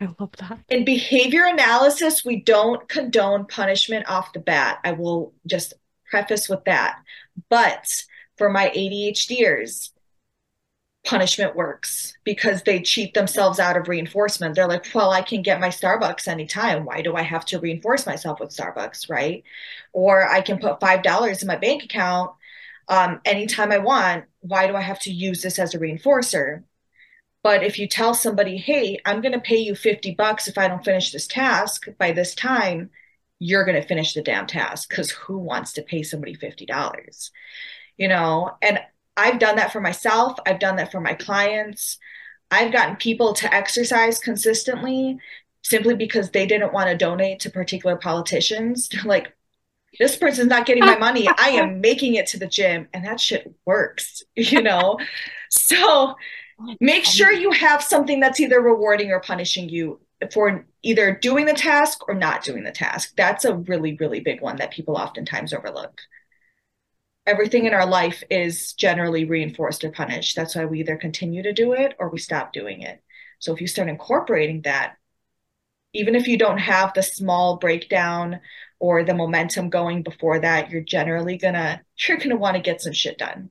i love that in behavior analysis we don't condone punishment off the bat i will just preface with that but for my ADHDers, punishment works because they cheat themselves out of reinforcement. They're like, well, I can get my Starbucks anytime. Why do I have to reinforce myself with Starbucks? Right. Or I can put $5 in my bank account um, anytime I want. Why do I have to use this as a reinforcer? But if you tell somebody, hey, I'm going to pay you 50 bucks if I don't finish this task by this time, you're going to finish the damn task because who wants to pay somebody $50? You know, and I've done that for myself, I've done that for my clients. I've gotten people to exercise consistently simply because they didn't want to donate to particular politicians. <laughs> They're like, this person's not getting my money. I am <laughs> making it to the gym, and that shit works, <laughs> you know? so make sure you have something that's either rewarding or punishing you for either doing the task or not doing the task. That's a really, really big one that people oftentimes overlook. Everything in our life is generally reinforced or punished. That's why we either continue to do it or we stop doing it. So if you start incorporating that, even if you don't have the small breakdown or the momentum going before that, you're generally gonna <laughs> you're gonna want to get some shit done.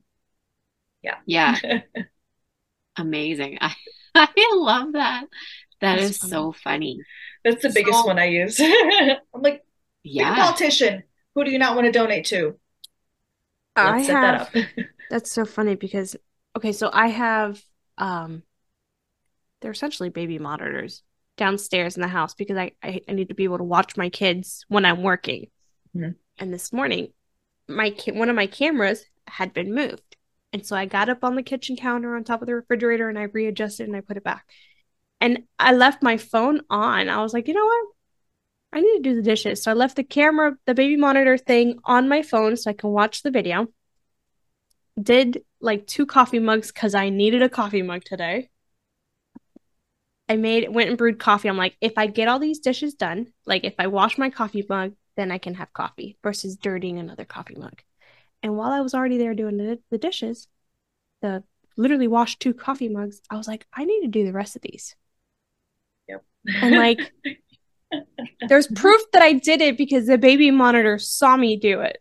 Yeah. Yeah. <laughs> Amazing. I, <laughs> I love that. That That's is funny. so funny. That's the biggest so, one I use. I'm like, yeah, politician. Who do you not want to donate to? Let's I have. That <laughs> that's so funny because okay, so I have um, they're essentially baby monitors downstairs in the house because I I, I need to be able to watch my kids when I'm working. Mm-hmm. And this morning, my ca- one of my cameras had been moved, and so I got up on the kitchen counter on top of the refrigerator and I readjusted and I put it back. And I left my phone on. I was like, you know what? I need to do the dishes. So I left the camera, the baby monitor thing on my phone so I can watch the video. Did like two coffee mugs because I needed a coffee mug today. I made went and brewed coffee. I'm like, if I get all these dishes done, like if I wash my coffee mug, then I can have coffee versus dirtying another coffee mug. And while I was already there doing the, the dishes, the literally washed two coffee mugs, I was like, I need to do the rest of these. Yep. And like, <laughs> there's proof that I did it because the baby monitor saw me do it.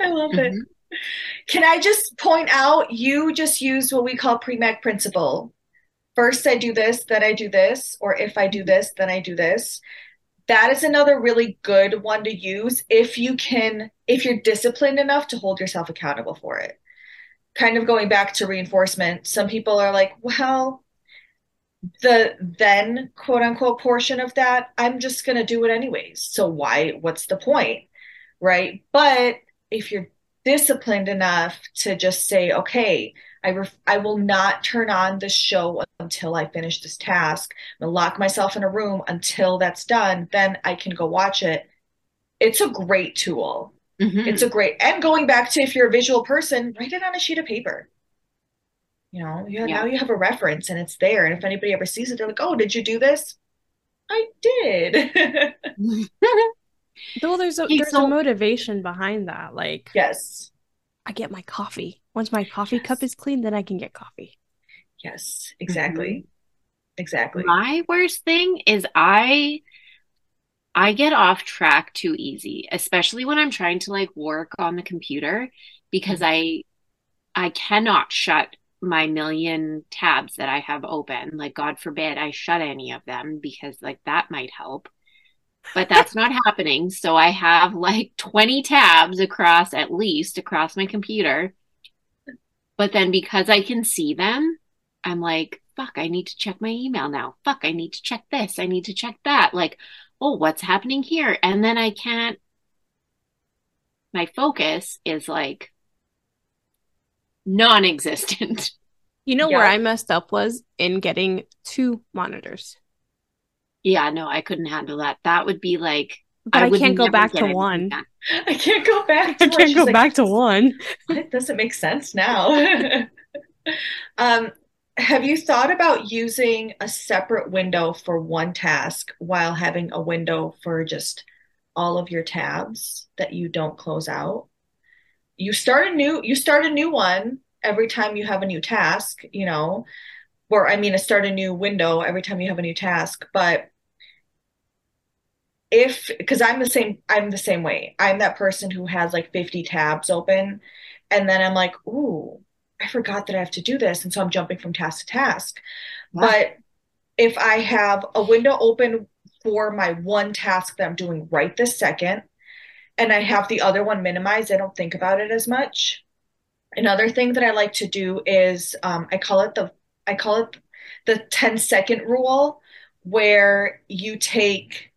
I love it. Mm-hmm. Can I just point out you just used what we call Premack principle. First, I do this, then I do this, or if I do this, then I do this that is another really good one to use if you can if you're disciplined enough to hold yourself accountable for it kind of going back to reinforcement some people are like well the then quote unquote portion of that i'm just going to do it anyways so why what's the point right but if you're disciplined enough to just say okay I, ref- I will not turn on the show until I finish this task. I'm gonna lock myself in a room until that's done. Then I can go watch it. It's a great tool. Mm-hmm. It's a great and going back to if you're a visual person, write it on a sheet of paper. You know, you, yeah. now you have a reference and it's there. And if anybody ever sees it, they're like, "Oh, did you do this?" I did. <laughs> Though there's a, there's so, a motivation behind that. Like, yes, I get my coffee. Once my coffee yes. cup is clean, then I can get coffee. Yes, exactly. Mm-hmm. Exactly. My worst thing is I I get off track too easy, especially when I'm trying to like work on the computer because I I cannot shut my million tabs that I have open. Like God forbid I shut any of them because like that might help. But <laughs> that's not happening. So I have like 20 tabs across at least across my computer but then because I can see them, I'm like, fuck, I need to check my email now. Fuck, I need to check this. I need to check that. Like, oh, what's happening here? And then I can't, my focus is like non existent. <laughs> You know yeah. where I messed up was in getting two monitors. Yeah, no, I couldn't handle that. That would be like but I, I can't go back to one. <laughs> I can't go back. To I can't go like, back to one. <laughs> It doesn't make sense now. um, have you thought about using a separate window for one task while having a window for just all of your tabs that you don't close out? You start a new you start a new one every time you have a new task, you know, or I mean, to start a new window every time you have a new task, but if because I'm the same I'm the same way. I'm that person who has like 50 tabs open and then I'm like, "Ooh, I forgot that I have to do this." And so I'm jumping from task to task. Yeah. But if I have a window open for my one task that I'm doing right this second and I have the other one minimized, I don't think about it as much. Another thing that I like to do is um, I call it the I call it the 10 second rule where you take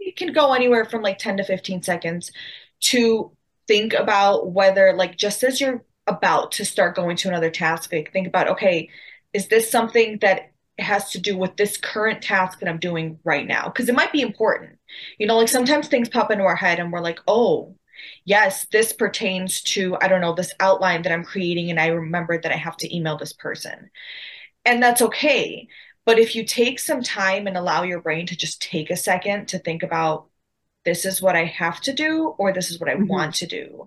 you can go anywhere from like 10 to 15 seconds to think about whether like just as you're about to start going to another task like think about okay is this something that has to do with this current task that i'm doing right now because it might be important you know like sometimes things pop into our head and we're like oh yes this pertains to i don't know this outline that i'm creating and i remember that i have to email this person and that's okay but if you take some time and allow your brain to just take a second to think about this is what I have to do or this is what I mm-hmm. want to do,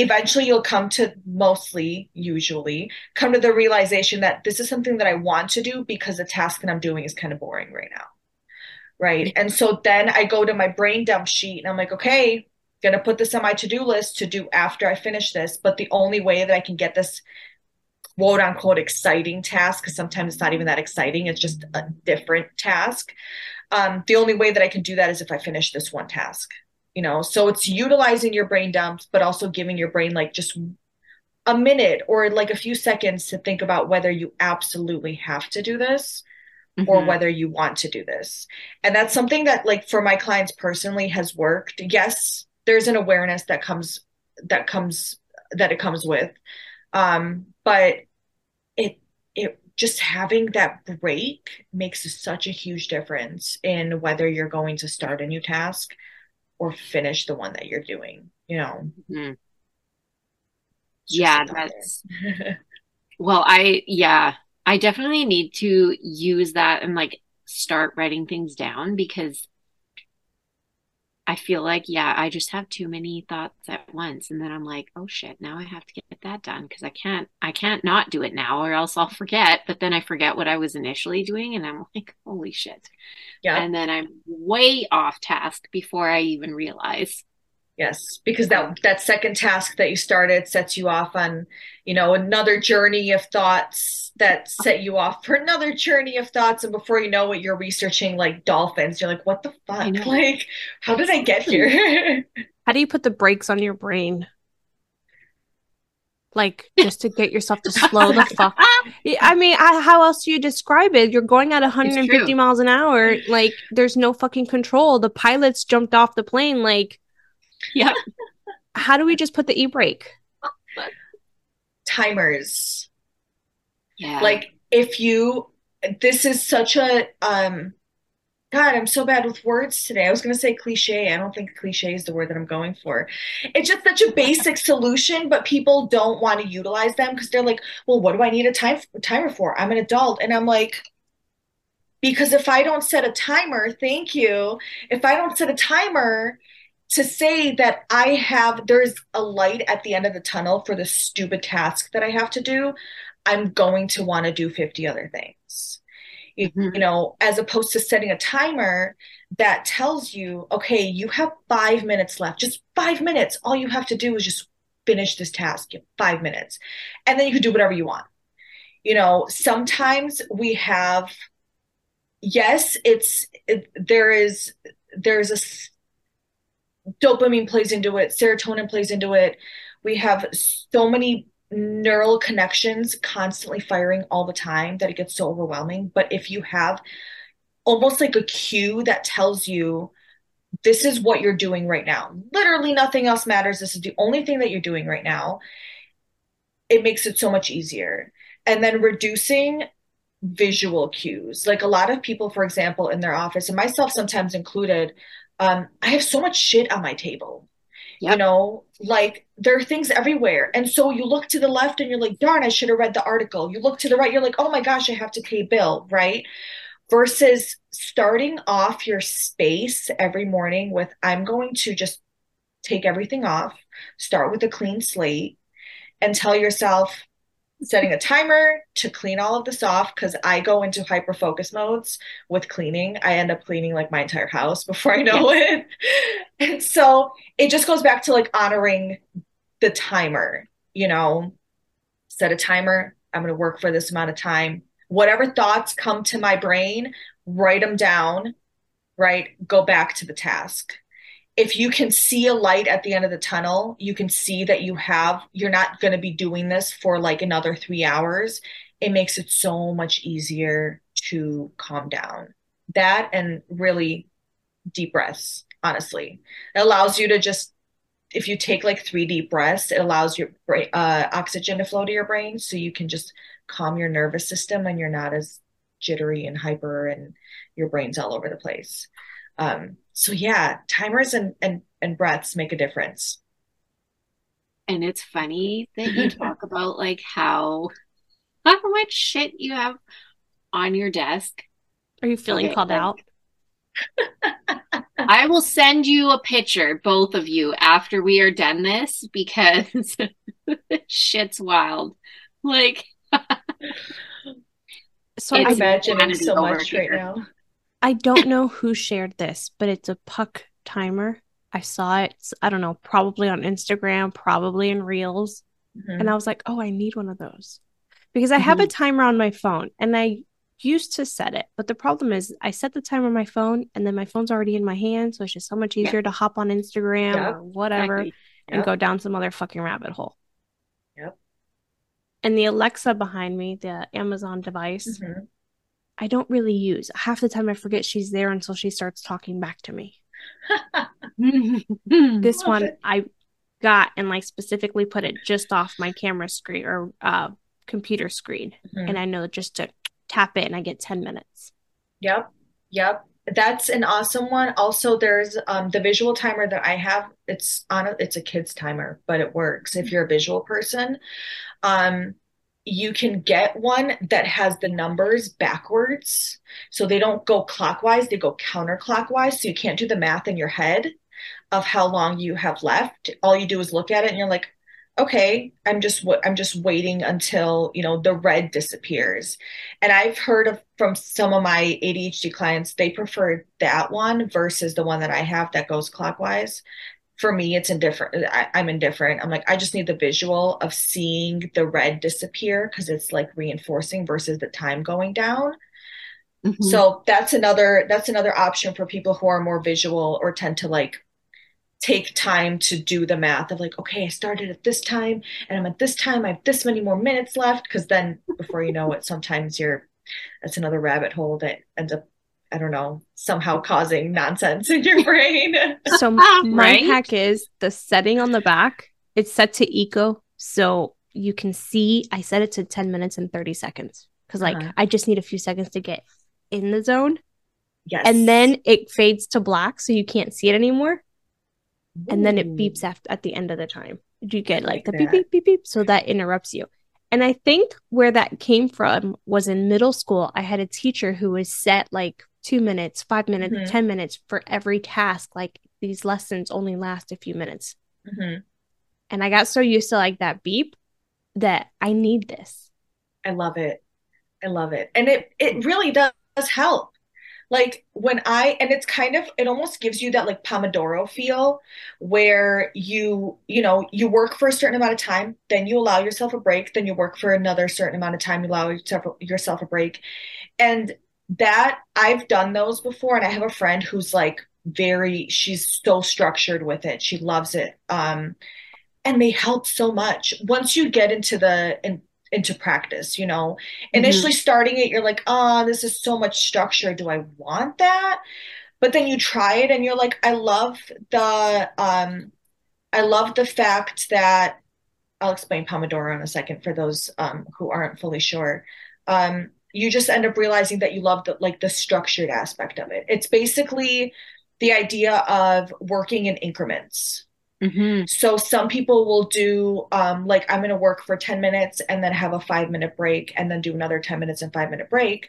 eventually you'll come to mostly, usually, come to the realization that this is something that I want to do because the task that I'm doing is kind of boring right now. Right. And so then I go to my brain dump sheet and I'm like, okay, gonna put this on my to-do list to do after I finish this. But the only way that I can get this quote unquote exciting task because sometimes it's not even that exciting it's just a different task um, the only way that i can do that is if i finish this one task you know so it's utilizing your brain dumps but also giving your brain like just a minute or like a few seconds to think about whether you absolutely have to do this mm-hmm. or whether you want to do this. And that's something that like for my clients personally has worked. Yes there's an awareness that comes that comes that it comes with. Um but it it just having that break makes such a huge difference in whether you're going to start a new task or finish the one that you're doing you know mm-hmm. yeah that's <laughs> well i yeah i definitely need to use that and like start writing things down because I feel like, yeah, I just have too many thoughts at once. And then I'm like, oh shit, now I have to get that done because I can't, I can't not do it now or else I'll forget. But then I forget what I was initially doing and I'm <laughs> like, holy shit. Yeah. And then I'm way off task before I even realize. Yes, because that that second task that you started sets you off on, you know, another journey of thoughts that set you off for another journey of thoughts, and before you know it, you're researching like dolphins. You're like, what the fuck? <laughs> Like, how did I get here? <laughs> <laughs> how do you put the brakes on your brain? Like just to get yourself to slow the fuck. I mean, I, how else do you describe it? You're going at 150 miles an hour. Like, there's no fucking control. The pilots jumped off the plane. Like, yeah. How do we just put the e brake? Timers. Yeah. Like if you this is such a um God, I'm so bad with words today. I was going to say cliche. I don't think cliche is the word that I'm going for. It's just such a basic <laughs> solution, but people don't want to utilize them because they're like, well, what do I need a time timer for? I'm an adult. And I'm like, because if I don't set a timer, thank you. If I don't set a timer, to say that I have, there's a light at the end of the tunnel for the stupid task that I have to do, I'm going to want to do 50 other things. Mm-hmm. You, know, as opposed to setting a timer that tells you, okay, you have five minutes left, just five minutes. All you have to do is just finish this task, five minutes. And then you can do whatever you want. You know, sometimes we have, yes, it's, it, there is, there's a dopamine plays into it, serotonin plays into it. We have so many neural connections constantly firing all the time that it gets so overwhelming. But if you have almost like a cue that tells you this is what you're doing right now, literally nothing else matters. This is the only thing that you're doing right now. It makes it so much easier. And then reducing visual cues. Like a lot of people, for example, in their office, and myself sometimes included, um, I have so much shit on my table. Yep. You know, like there are things everywhere. And so you look to the left and you're like, darn, I should have read the article. You look to the right, you're like, oh my gosh, I have to pay bill, right? Versus starting off your space every morning with, I'm going to just take everything off, start with a clean slate, and tell yourself, setting a timer to clean all of this off because I go into hyper focus modes with cleaning. I end up cleaning like my entire house <laughs> before I know it. And so it just goes back to like honoring the timer, you know, set a timer. I'm going to work for this amount of time. Whatever thoughts come to my brain, write them down, right? Go back to the task if you can see a light at the end of the tunnel, you can see that you have, you're not going to be doing this for like another three hours. It makes it so much easier to calm down. That and really deep breaths, honestly. It allows you to just, if you take like three deep breaths, it allows your brain, uh, oxygen to flow to your brain so you can just calm your nervous system and you're not as jittery and hyper and your brain's all over the place. Um, so yeah, timers and, and, and breaths make a difference. And it's funny that you <laughs> talk about like how how much shit you have on your desk. Are you feeling okay, called like, out? <laughs> I will send you a picture, both of you, after we are done this because <laughs> shit's wild. Like, so I'm imagining so much right now. I don't know who shared this, but it's a puck timer. I saw it, I don't know, probably on Instagram, probably in Reels. Mm-hmm. And I was like, oh, I need one of those because I mm-hmm. have a mm-hmm. timer on my phone and I used to set it. But the problem is, I set the timer on my phone and then my phone's already in my hand. So it's just so much easier to hop on Instagram yep. or whatever yep. and go down some other fucking rabbit hole. Yep. And the Alexa behind me, the Amazon device, mm-hmm. I don't really use. Half the time I forget she's there until she starts talking back to me. <laughs> this one it. I got and like specifically put it just off my camera screen or uh, computer screen. Mm-hmm. And I know just to tap it and I get 10 minutes. Yep. Yep. That's an awesome one. Also, there's um, the visual timer that I have. It's on a, it's a kid's timer, but it works if you're a visual person. Um, you can get one that has the numbers backwards. So they don't go clockwise, they go counterclockwise. So you can't do the math in your head of how long you have left. All you do is look at it and you're like, okay, I'm just I'm just waiting until, you know, the red disappears. And I've heard of from some of my ADHD clients, they prefer that one versus the one that I have that goes clockwise for me it's indifferent. I, am indifferent. I'm like i just need the visual of seeing the red disappear because it's like reinforcing versus the time going down. Mm-hmm. so that's another that's another option for people who are more visual or tend to like take time to do the math of like okay i started at this time and i'm at this time. I have this many more minutes left because then before you know it sometimes you're that's another rabbit hole that ends up I don't know, somehow causing nonsense in your brain. <laughs> so my right? hack is the setting on the back, it's set to eco. So you can see I set it to 10 minutes and 30 seconds. Cause like uh-huh. I just need a few seconds to get in the zone. Yes. And then it fades to black so you can't see it anymore. Ooh. And then it beeps at, at the end of the time. You get like, like the that. beep beep beep beep. So that interrupts you. And I think where that came from was in middle school. I had a teacher who was set like two minutes, five minutes, mm-hmm. 10 minutes for every task. Like these lessons only last a few minutes. Mm-hmm. And I got so used to like that beep that I need this. I love it. I love it. And it it really does help. Like when I and it's kind of it almost gives you that like Pomodoro feel where you, you know, you work for a certain amount of time, then you allow yourself a break, then you work for another certain amount of time, you allow yourself yourself a break. And that I've done those before, and I have a friend who's like very she's so structured with it. She loves it. Um, and they help so much once you get into the in, into practice you know initially mm-hmm. starting it you're like oh this is so much structure do i want that but then you try it and you're like i love the um i love the fact that i'll explain pomodoro in a second for those um, who aren't fully sure um, you just end up realizing that you love the like the structured aspect of it. It's basically the idea of working in increments. Mm-hmm. So some people will do um, like I'm going to work for 10 minutes and then have a five minute break and then do another 10 minutes and five minute break.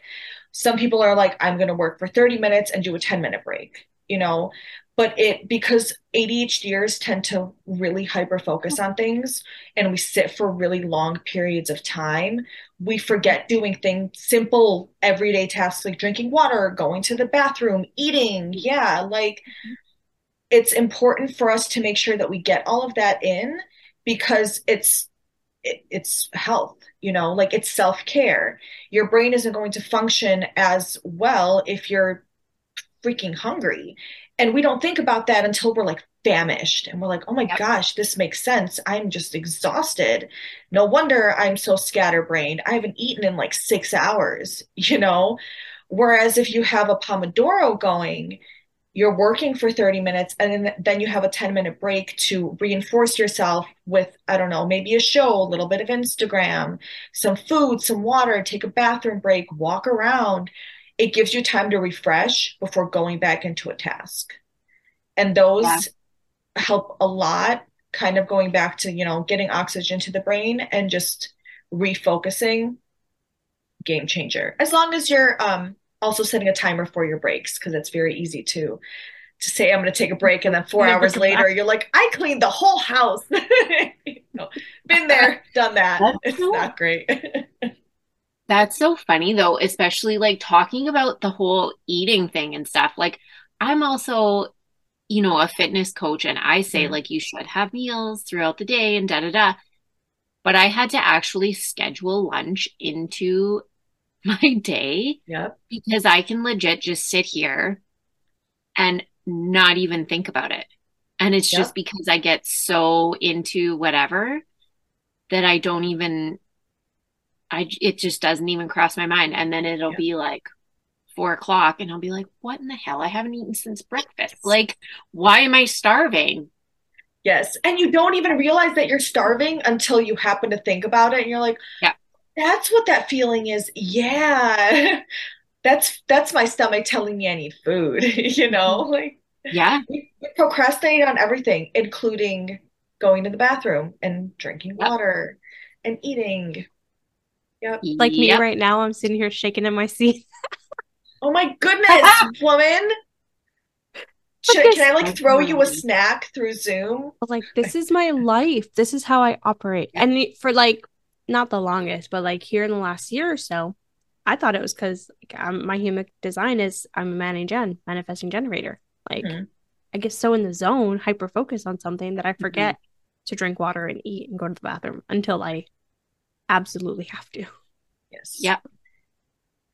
Some people are like I'm going to work for 30 minutes and do a 10 minute break. You know, but it because ADHDers tend to really hyper focus on things and we sit for really long periods of time, we forget doing things simple everyday tasks like drinking water, going to the bathroom, eating. Yeah, like it's important for us to make sure that we get all of that in because it's it, it's health you know like it's self-care your brain isn't going to function as well if you're freaking hungry and we don't think about that until we're like famished and we're like, oh my yep. gosh, this makes sense. I'm just exhausted. No wonder I'm so scatterbrained. I haven't eaten in like six hours, <laughs> you know? Whereas if you have a Pomodoro going, you're working for 30 minutes and then, then you have a 10 minute break to reinforce yourself with, I don't know, maybe a show, a little bit of Instagram, some food, some water, take a bathroom break, walk around it gives you time to refresh before going back into a task. And those yeah. help a lot, kind of going back to, you know, getting oxygen to the brain and just refocusing. Game changer. As long as you're um, also setting a timer for your breaks, because it's very easy to to say I'm going to take a break, and then four hours <laughs> later you're like, I cleaned the whole house. <laughs> been there, done that. That's it's cool. not great. <laughs> That's so funny though, especially like talking about the whole eating thing and stuff. Like I'm also, you know, a fitness coach and I say mm-hmm. like you should have meals throughout the day and da da da. But I had to actually schedule lunch into <laughs> my day yep. because I can legit just sit here and not even think about it. And it's yep. just because I get so into whatever that I don't even I it just doesn't even cross my mind. And then it'll yeah. be like four o'clock, and I'll be like, "What in the hell? I haven't eaten since breakfast. Like, why am I starving?" Yes, and you don't even realize that you're starving until you happen to think about it, and you're like, "Yeah, that's what that feeling is." Yeah, <laughs> that's that's my stomach telling me I need food. <laughs> you know, mm-hmm. like yeah, we procrastinate on everything, including going to the bathroom and drinking water and eating Yep. Like me right now, I'm sitting here shaking in my seat. <laughs> oh my goodness, <laughs> woman. Should, can I like throw you a snack through Zoom? Like this is my life. This is how I operate. And for like not the longest, but like here in the last year or so, I thought it was because like, my human design is I'm a manning gen, manifesting generator. Like mm-hmm. I get so in the zone, hyper focused on something that I mm-hmm. forget mm-hmm. to drink water and eat and go to the bathroom until I absolutely have to. Yes. Yep.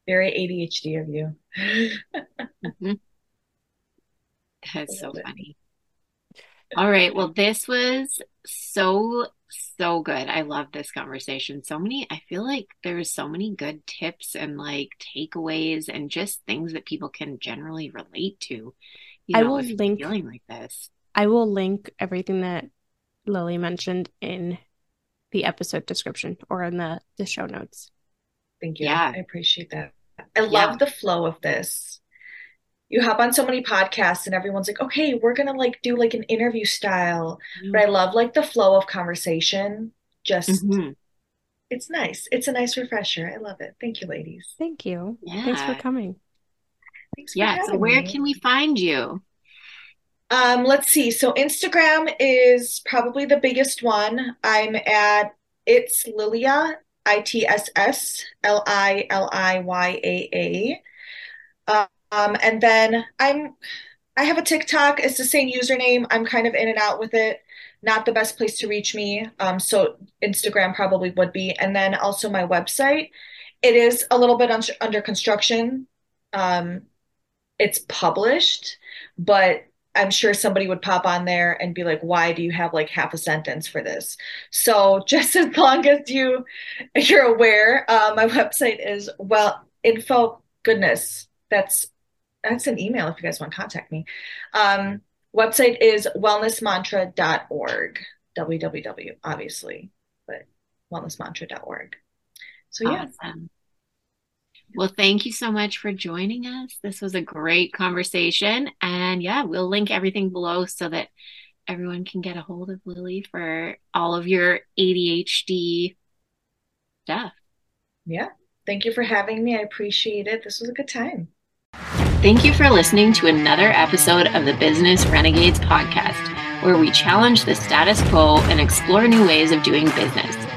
Very ADHD of you. mm-hmm. That's so funny. All right. Well, this was so, so good. I love this conversation. So many, I feel like there's so many good tips and like takeaways and just things that people can generally relate to. You know, I will link feeling like this. I will link everything that Lilly mentioned in the episode description or in the, the show notes. Thank you. Yeah. I appreciate that. I love yeah. the flow of this. You hop on so many podcasts and everyone's like, okay, we're gonna like do like an interview style. Mm-hmm. But I love like the flow of conversation. Just mm-hmm. it's nice. It's a nice refresher. I love it. Thank you, ladies. Thank you. Yeah. Thanks for coming. Thanks for yeah. So where me. can we find you? Um, let's see. So Instagram is probably the biggest one. I'm at it's Lilia, I T S S L I L I Y A A. Um, and then I'm I have a TikTok. It's the same username. I'm kind of in and out with it. Not the best place to reach me. Um, so Instagram probably would be. And then also my website. It is a little bit un- under construction. Um, it's published, but I'm sure somebody would pop on there and be like, why do you have like half a sentence for this? So <laughs> just as long as you you're aware, uh, my website is well info goodness. That's that's an email if you guys want to contact me. Um, website is wellnessmantra.org. www obviously, but wellnessmantra.org. So yeah. Awesome. Well, thank you so much for joining us. This was a great conversation. And yeah, we'll link everything below so that everyone can get a hold of Lilly for all of your ADHD stuff. Yeah. Thank you for having me. I appreciate it. This was a good time. Thank you for listening to another episode of the Business Renegades podcast, where we challenge the status quo and explore new ways of doing business.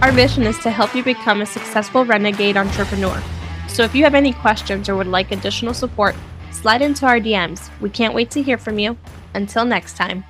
Our mission is to help you become a successful renegade entrepreneur. So if you have any questions or would like additional support, slide into our DMs. We can't wait to hear from you. Until next time.